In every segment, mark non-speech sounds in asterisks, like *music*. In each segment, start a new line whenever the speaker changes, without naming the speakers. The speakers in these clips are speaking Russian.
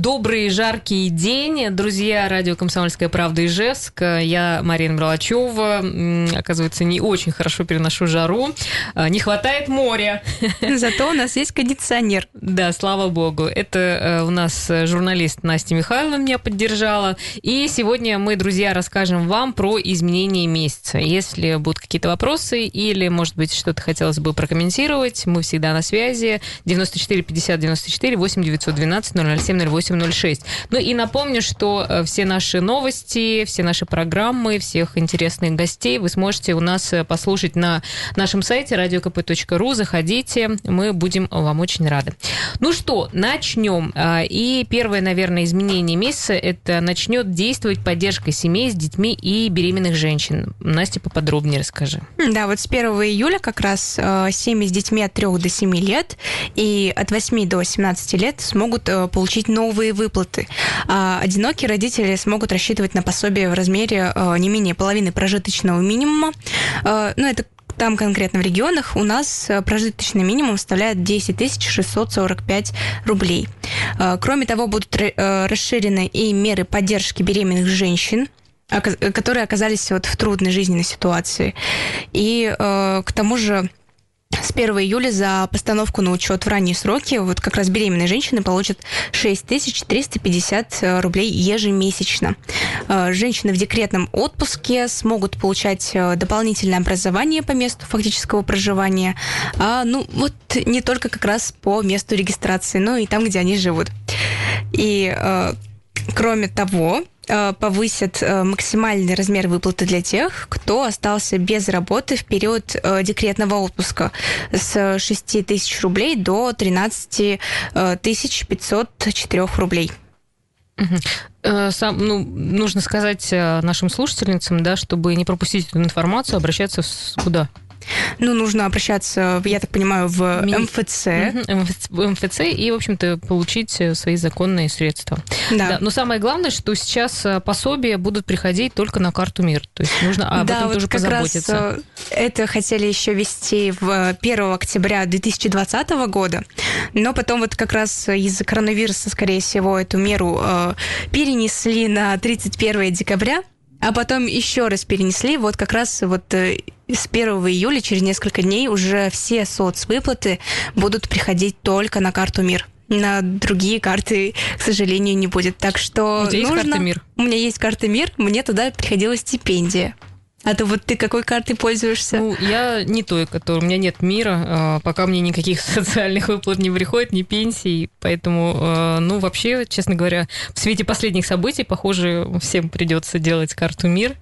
Добрый жаркий день, друзья, радио «Комсомольская правда» Ижевск. Я Марина Мролачева. Оказывается, не очень хорошо переношу жару. А, не хватает моря. *laughs*
Зато у нас есть кондиционер.
Да, слава богу. Это э, у нас журналист Настя Михайловна меня поддержала. И сегодня мы, друзья, расскажем вам про изменение месяца. Если будут какие-то вопросы или, может быть, что-то хотелось бы прокомментировать, мы всегда на связи. 94 50 94 8 912 007 08 806. Ну и напомню, что э, все наши новости, все наши программы, всех интересных гостей вы сможете у нас э, послушать на нашем сайте radiokp.ru. Заходите, мы будем вам очень рады. Ну что, начнем. А, и первое, наверное, изменение месяца – это начнет действовать поддержка семей с детьми и беременных женщин. Настя, поподробнее расскажи.
Да, вот с 1 июля как раз э, семьи с детьми от 3 до 7 лет и от 8 до 17 лет смогут получить новые новые выплаты. А одинокие родители смогут рассчитывать на пособие в размере а, не менее половины прожиточного минимума. А, ну, это там конкретно в регионах у нас а, прожиточный минимум составляет 10 645 рублей. Кроме того, будут расширены и меры поддержки беременных женщин, которые оказались вот в трудной жизненной ситуации. И к тому же с 1 июля за постановку на учет в ранние сроки вот как раз беременные женщины получат 6350 э, рублей ежемесячно. Э, женщины в декретном отпуске смогут получать э, дополнительное образование по месту фактического проживания, а, ну вот не только как раз по месту регистрации, но и там, где они живут. И кроме того, повысят э, максимальный размер выплаты для тех, кто остался без работы в период э, декретного отпуска с 6 тысяч рублей до 13 тысяч 504 рублей.
Сам, ну, нужно сказать нашим слушательницам, да, чтобы не пропустить эту информацию, обращаться в, куда?
Ну, нужно обращаться, я так понимаю, в Ми... МФЦ.
Угу, МФЦ и, в общем-то, получить э, свои законные средства. Да. да. Но самое главное, что сейчас э, пособия будут приходить только на карту МИР. То есть нужно об да, этом вот тоже как позаботиться. Раз
э, это хотели еще вести в 1 октября 2020 года, но потом вот как раз из-за коронавируса, скорее всего, эту меру перенесли на 31 декабря а потом еще раз перенесли, вот как раз вот э, с 1 июля, через несколько дней, уже все соцвыплаты будут приходить только на карту МИР на другие карты, к сожалению, не будет. Так что
У тебя нужно... есть карта МИР?
У меня есть карта МИР, мне туда приходила стипендия. А то вот ты какой картой пользуешься?
Ну, я не той, которой... У меня нет мира, а, пока мне никаких *laughs* социальных выплат не приходит, ни пенсий. Поэтому, а, ну, вообще, честно говоря, в свете последних событий, похоже, всем придется делать карту МИР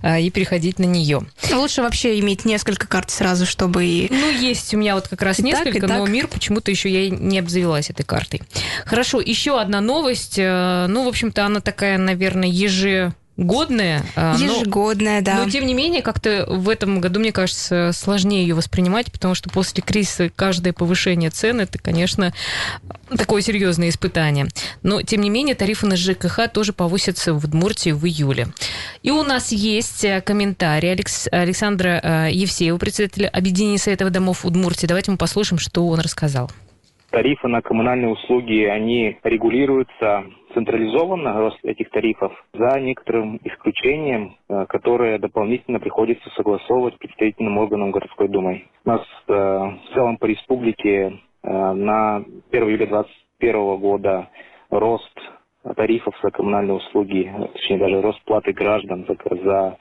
а, и переходить на нее.
Лучше вообще иметь несколько карт сразу, чтобы... И...
Ну, есть у меня вот как раз и несколько, так, но МИР почему-то еще я не обзавелась этой картой. Хорошо, еще одна новость. Ну, в общем-то, она такая, наверное, еже годная.
Ежегодная,
но,
да.
Но, тем не менее, как-то в этом году, мне кажется, сложнее ее воспринимать, потому что после кризиса каждое повышение цен – это, конечно, такое серьезное испытание. Но, тем не менее, тарифы на ЖКХ тоже повысятся в Удмуртии в июле. И у нас есть э, комментарий Алекс... Александра э, Евсеева, председателя Объединения Советов домов Удмуртии. Давайте мы послушаем, что он рассказал.
Тарифы на коммунальные услуги, они регулируются централизованно, рост этих тарифов, за некоторым исключением, э, которое дополнительно приходится согласовывать представительным органам городской думы. У нас э, в целом по республике э, на 1 июля 2021 года рост тарифов за коммунальные услуги, точнее даже рост платы граждан за, за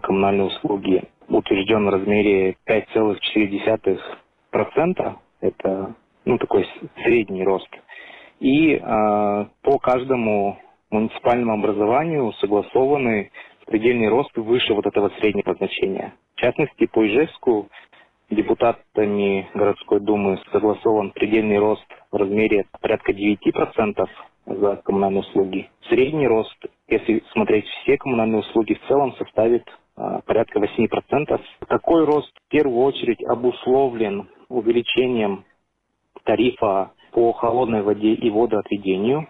коммунальные услуги утвержден в размере 5,4%. Это ну, такой средний рост. И э, по каждому муниципальному образованию согласованы предельный рост выше вот этого среднего значения. В частности, по Ижевску депутатами городской думы согласован предельный рост в размере порядка 9% за коммунальные услуги. Средний рост, если смотреть все коммунальные услуги в целом, составит а, порядка 8%. Такой рост в первую очередь обусловлен увеличением тарифа по холодной воде и водоотведению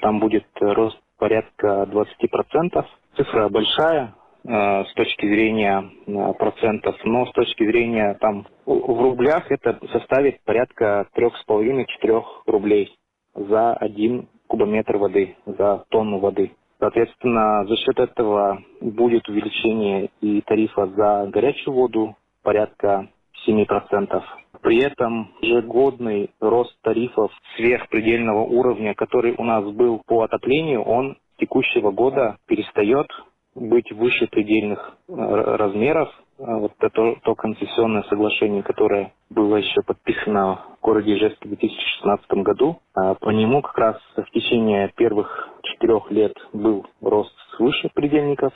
там будет рост порядка 20%. Цифра большая, Э, с точки зрения э, процентов, но с точки зрения там в рублях это составит порядка 3,5-4 рублей за один кубометр воды, за тонну воды. Соответственно, за счет этого будет увеличение и тарифа за горячую воду порядка 7%. При этом ежегодный рост тарифов сверхпредельного уровня, который у нас был по отоплению, он текущего года перестает быть выше предельных э, размеров. А вот это то концессионное соглашение, которое было еще подписано в городе Ижевске в 2016 году. А по нему как раз в течение первых четырех лет был рост свыше предельников,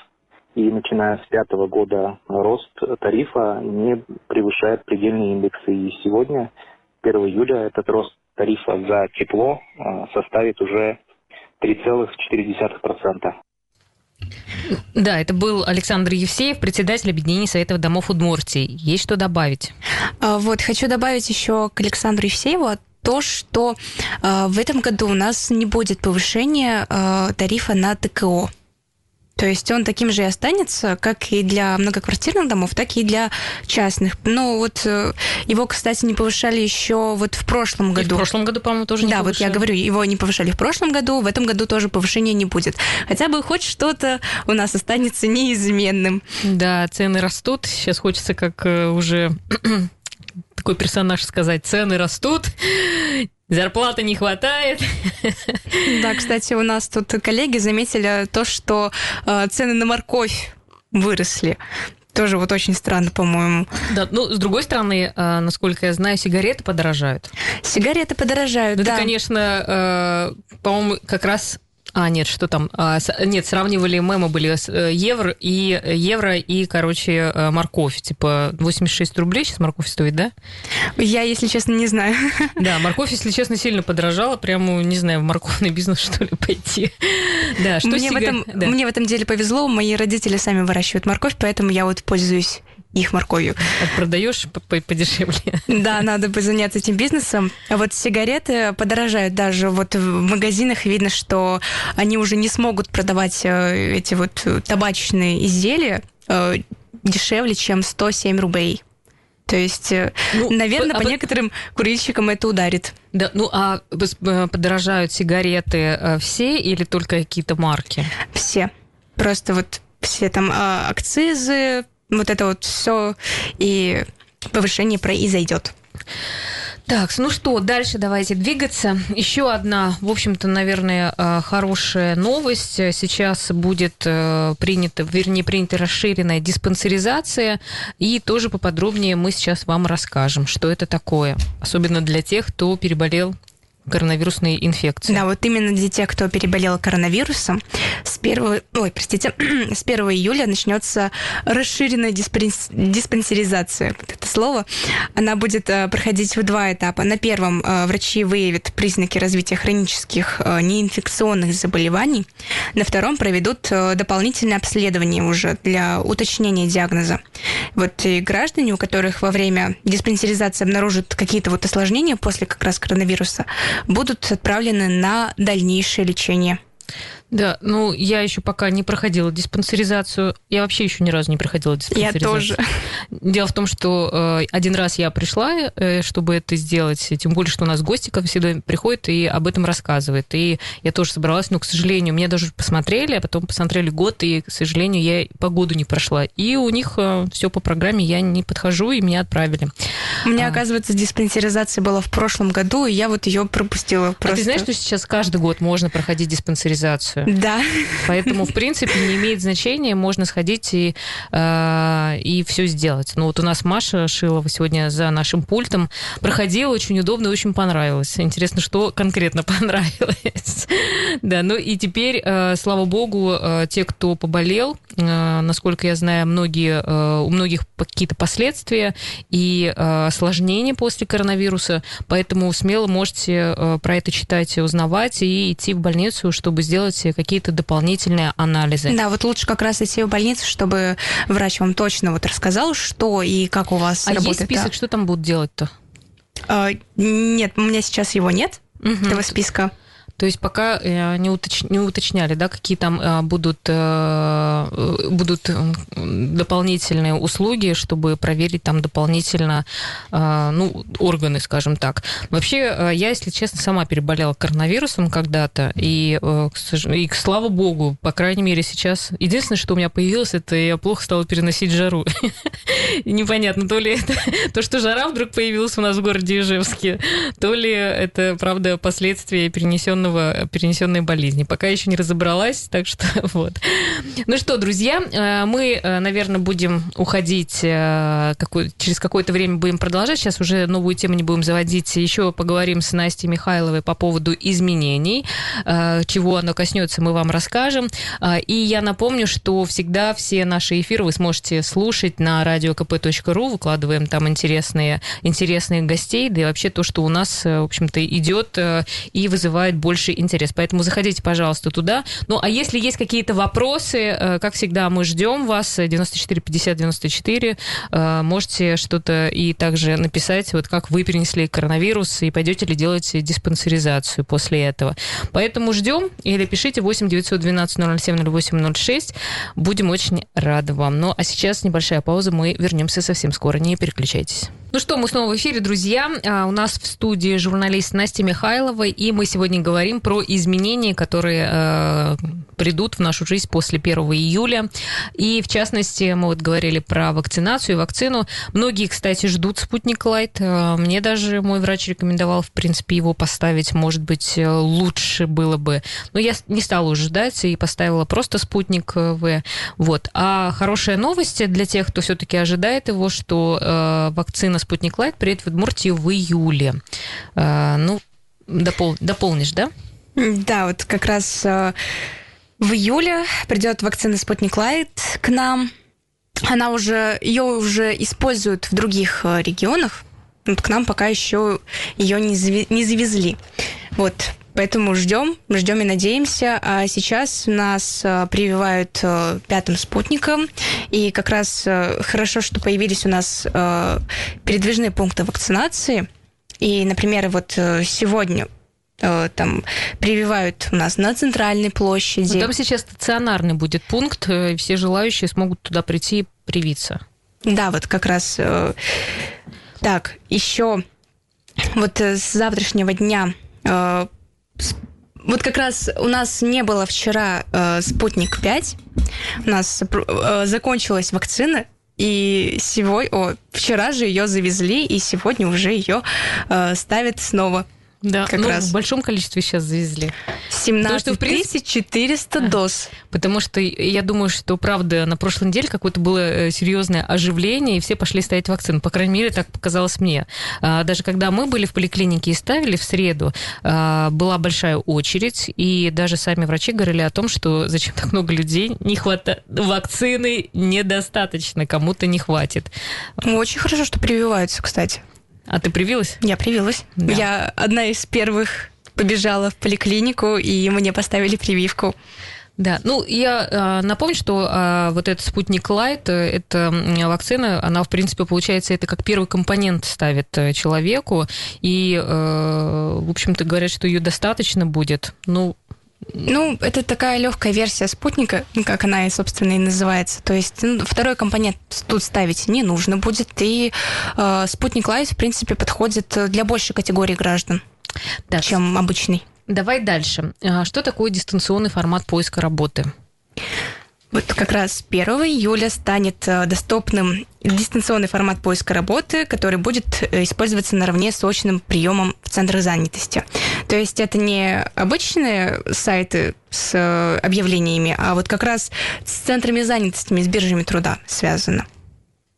и начиная с пятого года рост тарифа не превышает предельные индексы. И сегодня, 1 июля, этот рост тарифа за тепло а, составит уже 3,4%.
Да, это был Александр Евсеев, председатель объединения Советов домов Удмуртии. Есть что добавить?
А, вот, хочу добавить еще к Александру Евсееву то, что э, в этом году у нас не будет повышения э, тарифа на ТКО. То есть он таким же и останется, как и для многоквартирных домов, так и для частных. Но вот э, его, кстати, не повышали еще вот в прошлом году.
И в прошлом году, по-моему, тоже не
Да,
повышали.
вот я говорю, его не повышали в прошлом году, в этом году тоже повышения не будет. Хотя бы хоть что-то у нас останется неизменным.
Да, цены растут. Сейчас хочется как э, уже *clears throat* такой персонаж сказать, цены растут, Зарплаты не хватает.
Да, кстати, у нас тут коллеги заметили то, что э, цены на морковь выросли. Тоже вот очень странно, по-моему.
Да, ну, с другой стороны, э, насколько я знаю, сигареты подорожают.
Сигареты подорожают,
ну,
да.
Это, конечно, э, по-моему, как раз а, нет, что там? А, с, нет, сравнивали мемы были с, э, евро и евро и, короче, э, морковь. Типа 86 рублей сейчас морковь стоит, да?
Я, если честно, не знаю.
Да, морковь, если честно, сильно подорожала. Прямо, не знаю, в морковный бизнес, *laughs* что ли, пойти.
Да, что мне, сига... в этом, да. мне в этом деле повезло. Мои родители сами выращивают морковь, поэтому я вот пользуюсь их морковью.
А продаешь подешевле? *laughs*
Да, надо бы заняться этим бизнесом. А вот сигареты подорожают даже. Вот в магазинах видно, что они уже не смогут продавать э, эти вот табачные изделия э, дешевле, чем 107 рублей. То есть, э, ну, наверное, по, по некоторым курильщикам это ударит.
Да, ну а подорожают сигареты все или только какие-то марки?
Все. Просто вот все там а, акцизы, вот это вот все и повышение произойдет.
Так, ну что, дальше давайте двигаться. Еще одна, в общем-то, наверное, э, хорошая новость. Сейчас будет э, принята, вернее, принята расширенная диспансеризация. И тоже поподробнее мы сейчас вам расскажем, что это такое. Особенно для тех, кто переболел коронавирусной инфекции.
Да, вот именно для тех, кто переболел коронавирусом, с 1, ой, простите, *clears throat* с 1 июля начнется расширенная диспансеризация. Вот это слово. Она будет э, проходить в два этапа. На первом э, врачи выявят признаки развития хронических э, неинфекционных заболеваний. На втором проведут дополнительное обследование уже для уточнения диагноза. Вот и граждане, у которых во время диспансеризации обнаружат какие-то вот осложнения после как раз коронавируса, будут отправлены на дальнейшее лечение.
Да, ну я еще пока не проходила диспансеризацию. Я вообще еще ни разу не проходила диспансеризацию.
Я тоже.
Дело в том, что э, один раз я пришла, э, чтобы это сделать, тем более, что у нас гости как всегда приходят и об этом рассказывают. И я тоже собралась, но, к сожалению, меня даже посмотрели, а потом посмотрели год, и, к сожалению, я по году не прошла. И у них э, все по программе, я не подхожу, и меня отправили.
У меня, а. оказывается, диспансеризация была в прошлом году, и я вот ее пропустила.
Просто. А ты знаешь, что сейчас каждый год можно проходить диспансеризацию?
Да.
Поэтому, в принципе, не имеет значения, можно сходить и, э, и все сделать. Ну, вот у нас Маша Шилова сегодня за нашим пультом проходила, очень удобно, очень понравилось. Интересно, что конкретно *laughs* понравилось. Да, ну и теперь, э, слава богу, э, те, кто поболел, насколько я знаю, многие, э, у многих какие-то последствия и э, осложнения после коронавируса, поэтому смело можете э, про это читать и узнавать, и идти в больницу, чтобы сделать какие-то дополнительные анализы.
Да, вот лучше как раз идти в больницу, чтобы врач вам точно вот рассказал, что и как у вас
а
работает.
А есть список, да? что там будут делать-то?
А, нет, у меня сейчас его нет, угу. этого списка.
То есть пока э, не, уточ... не уточняли, да, какие там э, будут, э, будут дополнительные услуги, чтобы проверить там дополнительно ну, органы, скажем так. Вообще, я, если честно, сама переболела коронавирусом когда-то, и, и слава богу, по крайней мере, сейчас... Единственное, что у меня появилось, это я плохо стала переносить жару. *laughs* Непонятно, то ли это то, что жара вдруг появилась у нас в городе Ижевске, то ли это, правда, последствия перенесенного, перенесенной болезни. Пока еще не разобралась, так что *laughs* вот. Ну что, друзья, э, мы, э, наверное, будем уходить э, через какое-то время будем продолжать. Сейчас уже новую тему не будем заводить. Еще поговорим с Настей Михайловой по поводу изменений. Чего оно коснется, мы вам расскажем. И я напомню, что всегда все наши эфиры вы сможете слушать на radiokp.ru. Выкладываем там интересные, интересные гостей, да и вообще то, что у нас, в общем-то, идет и вызывает больше интерес. Поэтому заходите, пожалуйста, туда. Ну, а если есть какие-то вопросы, э, как всегда, мы ждем вас. 94 50 94. Можете что-то и также написать, вот как вы перенесли коронавирус, и пойдете ли делать диспансеризацию после этого. Поэтому ждем или пишите 8 912 007 08 06. Будем очень рады вам. Ну, а сейчас небольшая пауза, мы вернемся совсем скоро. Не переключайтесь. Ну что, мы снова в эфире, друзья. А, у нас в студии журналист Настя Михайлова, и мы сегодня говорим про изменения, которые э, придут в нашу жизнь после 1 июля. И, в частности, мы вот говорили про вакцинацию и вакцину. Многие, кстати, ждут спутник Лайт. Э, мне даже мой врач рекомендовал, в принципе, его поставить. Может быть, э, лучше было бы. Но я не стала уже ждать и поставила просто спутник э, В. Вот. А хорошая новость для тех, кто все-таки ожидает его, что э, вакцина «Спутник Лайт» приедет в Удмуртию в июле. Э, ну, допол... дополнишь, да?
Да, вот как раз э, в июле придет вакцина «Спутник Лайт» к нам. Она уже, ее уже используют в других э, регионах. Вот к нам пока еще ее не завезли. Вот, Поэтому ждем, ждем и надеемся. А сейчас нас э, прививают э, пятым спутником. И как раз э, хорошо, что появились у нас передвижные пункты вакцинации. И, например, вот сегодня там прививают у нас на центральной площади.
Там сейчас стационарный будет пункт, и все желающие смогут туда прийти и привиться.
Да, вот как раз. Так, еще вот с завтрашнего дня вот как раз у нас не было вчера э, спутник 5. У нас э, закончилась вакцина. И сегодня, о, вчера же ее завезли, и сегодня уже ее э, ставят снова.
Да, как ну, раз. в большом количестве сейчас завезли.
17 что, в принципе, 400 доз.
Потому что я думаю, что, правда, на прошлой неделе какое-то было э, серьезное оживление, и все пошли ставить вакцину. По крайней мере, так показалось мне. А, даже когда мы были в поликлинике и ставили в среду, а, была большая очередь, и даже сами врачи говорили о том, что зачем так много людей, не хватает вакцины недостаточно, кому-то не хватит.
Очень хорошо, что прививаются, кстати.
А ты привилась?
Я привилась. Да. Я одна из первых побежала в поликлинику, и мне поставили прививку.
Да, ну я э, напомню, что э, вот этот спутник Лайт, э, это вакцина, она в принципе получается это как первый компонент ставит э, человеку, и э, в общем-то говорят, что ее достаточно будет. Ну
ну, это такая легкая версия спутника, как она и, собственно, и называется. То есть ну, второй компонент тут ставить не нужно будет, и э, спутник Лайт, в принципе, подходит для большей категории граждан, да. чем обычный.
Давай дальше. А что такое дистанционный формат поиска работы?
Вот как раз 1 июля станет э, доступным дистанционный формат поиска работы, который будет э, использоваться наравне с очным приемом в центрах занятости. То есть это не обычные сайты с э, объявлениями, а вот как раз с центрами занятости, с биржами труда связано.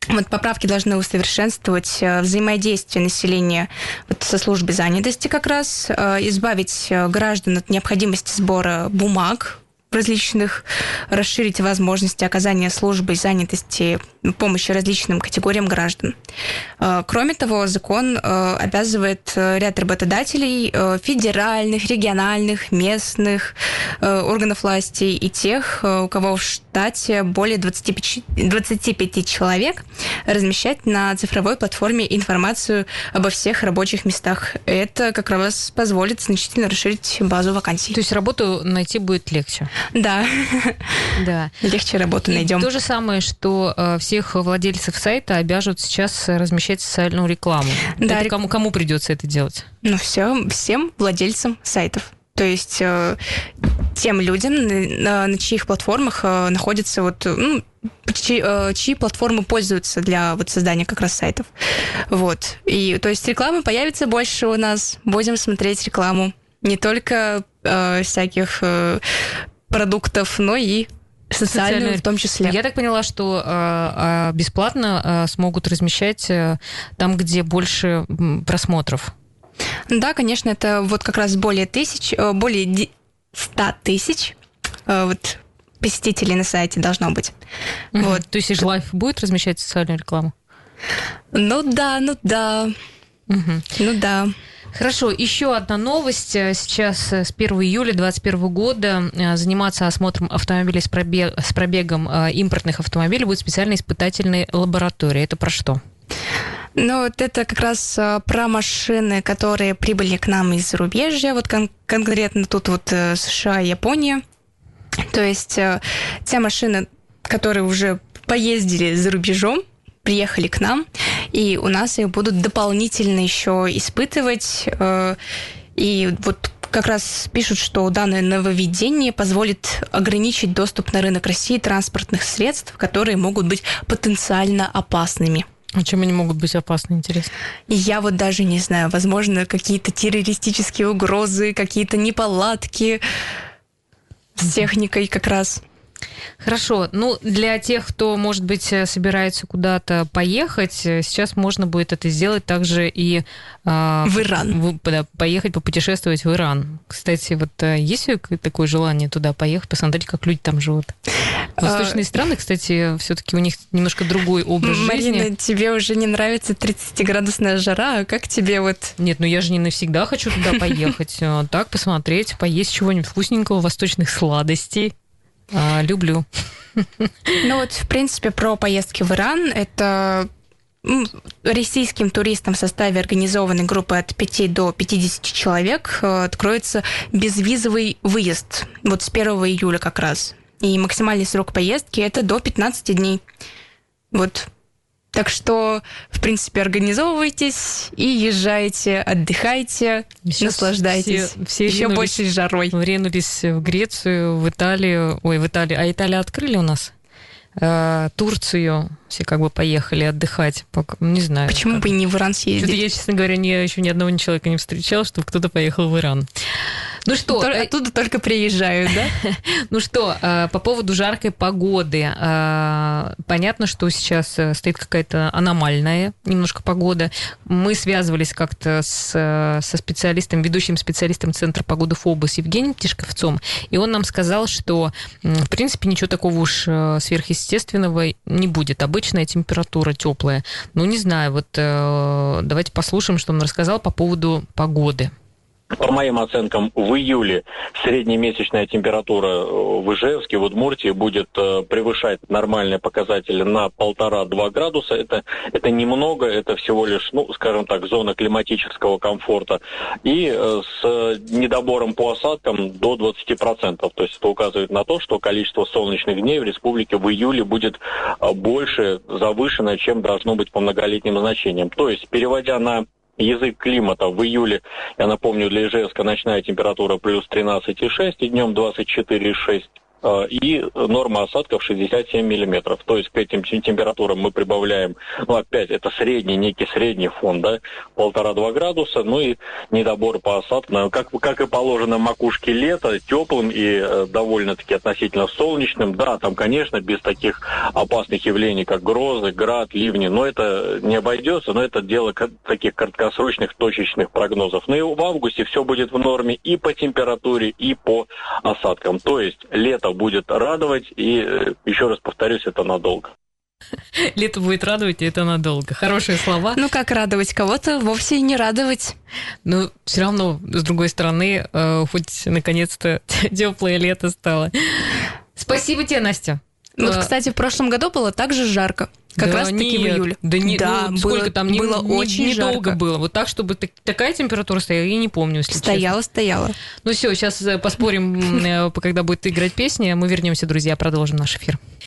Вот поправки должны усовершенствовать взаимодействие населения вот со службой занятости как раз, избавить граждан от необходимости сбора бумаг различных, расширить возможности оказания службы занятости помощи различным категориям граждан. Э, кроме того, закон э, обязывает э, ряд работодателей федеральных, региональных, местных органов власти и тех, у кого в штате более 25, 25 человек размещать на цифровой платформе информацию обо всех рабочих местах. Это как раз позволит значительно расширить базу вакансий.
То есть работу найти будет легче?
Да.
Да.
Легче работу найдем.
То же самое, что э, всех владельцев сайта обяжут сейчас размещать социальную рекламу. Да. Это кому, кому придется это делать?
Ну, все, всем владельцам сайтов. То есть э, тем людям, на, на чьих платформах э, находятся вот, ну, чьи, э, чьи платформы пользуются для вот создания как раз сайтов. Вот. И то есть рекламы появится больше у нас. Будем смотреть рекламу. Не только э, всяких э, продуктов, но и социальную, социальную в том числе.
Я так поняла, что э, бесплатно э, смогут размещать э, там, где больше просмотров.
Да, конечно, это вот как раз более тысяч, э, более 100 тысяч э, вот посетителей на сайте должно быть.
Угу. Вот. То есть Ижлайф будет размещать социальную рекламу?
Ну да, ну да. Угу. Ну да.
Хорошо, еще одна новость. Сейчас с 1 июля 2021 года э, заниматься осмотром автомобилей с, пробег, с пробегом импортных автомобилей будет специальная испытательная лаборатория. Это про что?
Ну, вот это как раз э, про машины, которые прибыли к нам из зарубежья, вот кон- конкретно тут вот э, США Япония. То есть э, те машины, которые уже поездили за рубежом, приехали к нам, и у нас их будут дополнительно еще испытывать. И вот как раз пишут, что данное нововведение позволит ограничить доступ на рынок России транспортных средств, которые могут быть потенциально опасными.
А чем они могут быть опасны, интересно?
Я вот даже не знаю. Возможно, какие-то террористические угрозы, какие-то неполадки с техникой как раз.
Хорошо. Ну, для тех, кто, может быть, э, собирается куда-то поехать, э, сейчас можно будет это сделать также и...
Э, в Иран.
В, да, поехать, попутешествовать в Иран. Кстати, вот э, есть ли такое желание туда поехать, посмотреть, как люди там живут? Восточные а... страны, кстати, все-таки у них немножко другой образ
Марина,
жизни.
Марина, тебе уже не нравится 30-градусная жара, а как тебе вот...
Нет, ну я же не навсегда хочу туда поехать. *laughs* Так, посмотреть, поесть чего-нибудь вкусненького, восточных сладостей. А, люблю.
Ну вот, в принципе, про поездки в Иран. Это российским туристам в составе организованной группы от 5 до 50 человек э, откроется безвизовый выезд. Вот с 1 июля как раз. И максимальный срок поездки это до 15 дней. Вот так что, в принципе, организовывайтесь и езжайте, отдыхайте, Сейчас наслаждайтесь. Все, все еще больше жарой.
Ренулись в Грецию, в Италию. Ой, в Италию. А Италию открыли у нас? Э, Турцию все как бы поехали отдыхать. Не знаю.
Почему
как.
бы не в Иран съездить?
Я, честно говоря, не, еще ни одного человека не встречал, чтобы кто-то поехал в Иран.
Ну что, Тор- э, оттуда только приезжают, да? *laughs*
Ну что, э, по поводу жаркой погоды. Э, понятно, что сейчас стоит какая-то аномальная немножко погода. Мы связывались как-то с, со специалистом, ведущим специалистом Центра погоды ФОБа с Евгением Тишковцом, и он нам сказал, что, в принципе, ничего такого уж сверхъестественного не будет. Обычная температура теплая. Ну, не знаю, вот давайте послушаем, что он рассказал по поводу погоды.
По моим оценкам, в июле среднемесячная температура э, в Ижевске, в Удмуртии будет э, превышать нормальные показатели на полтора-два градуса. Это, это немного, это всего лишь, ну, скажем так, зона климатического комфорта. И э, с недобором по осадкам до 20%. То есть это указывает на то, что количество солнечных дней в республике в июле будет больше завышено, чем должно быть по многолетним значениям. То есть, переводя на язык климата в июле, я напомню, для Ижевска ночная температура плюс 13,6 и днем 24,6 Э, и норма осадков 67 миллиметров. То есть к этим температурам мы прибавляем, ну опять, это средний, некий средний фон, да, полтора-два градуса, ну и недобор по осадкам, как, как и положено макушке лета, теплым и э, довольно-таки относительно солнечным. Да, там, конечно, без таких опасных явлений, как грозы, град, ливни, но это не обойдется, но это дело таких краткосрочных точечных прогнозов. Ну и в августе все будет в норме и по температуре, и по осадкам. То есть лето лето будет радовать, и э, еще раз повторюсь, это надолго. *laughs*
Лето будет радовать, и это надолго. Хорошие слова.
Ну, как радовать кого-то, вовсе не радовать.
Ну, все равно, с другой стороны, э, хоть наконец-то *laughs* теплое лето стало. Спасибо тебе, Настя.
Ну, вот,
А,
кстати, в прошлом году было так же жарко. Как
да
раз таки в
нет,
июле.
Да, не,
Да,
ну, сколько
было-
там? Не-
было
не-
очень
недолго
жарко.
было. Вот так, чтобы так- такая температура стояла, я не помню, если честно.
Стояла, стояла.
Ну все, сейчас поспорим, м, э, когда будет играть песня. Мы вернемся, друзья, продолжим наш эфир.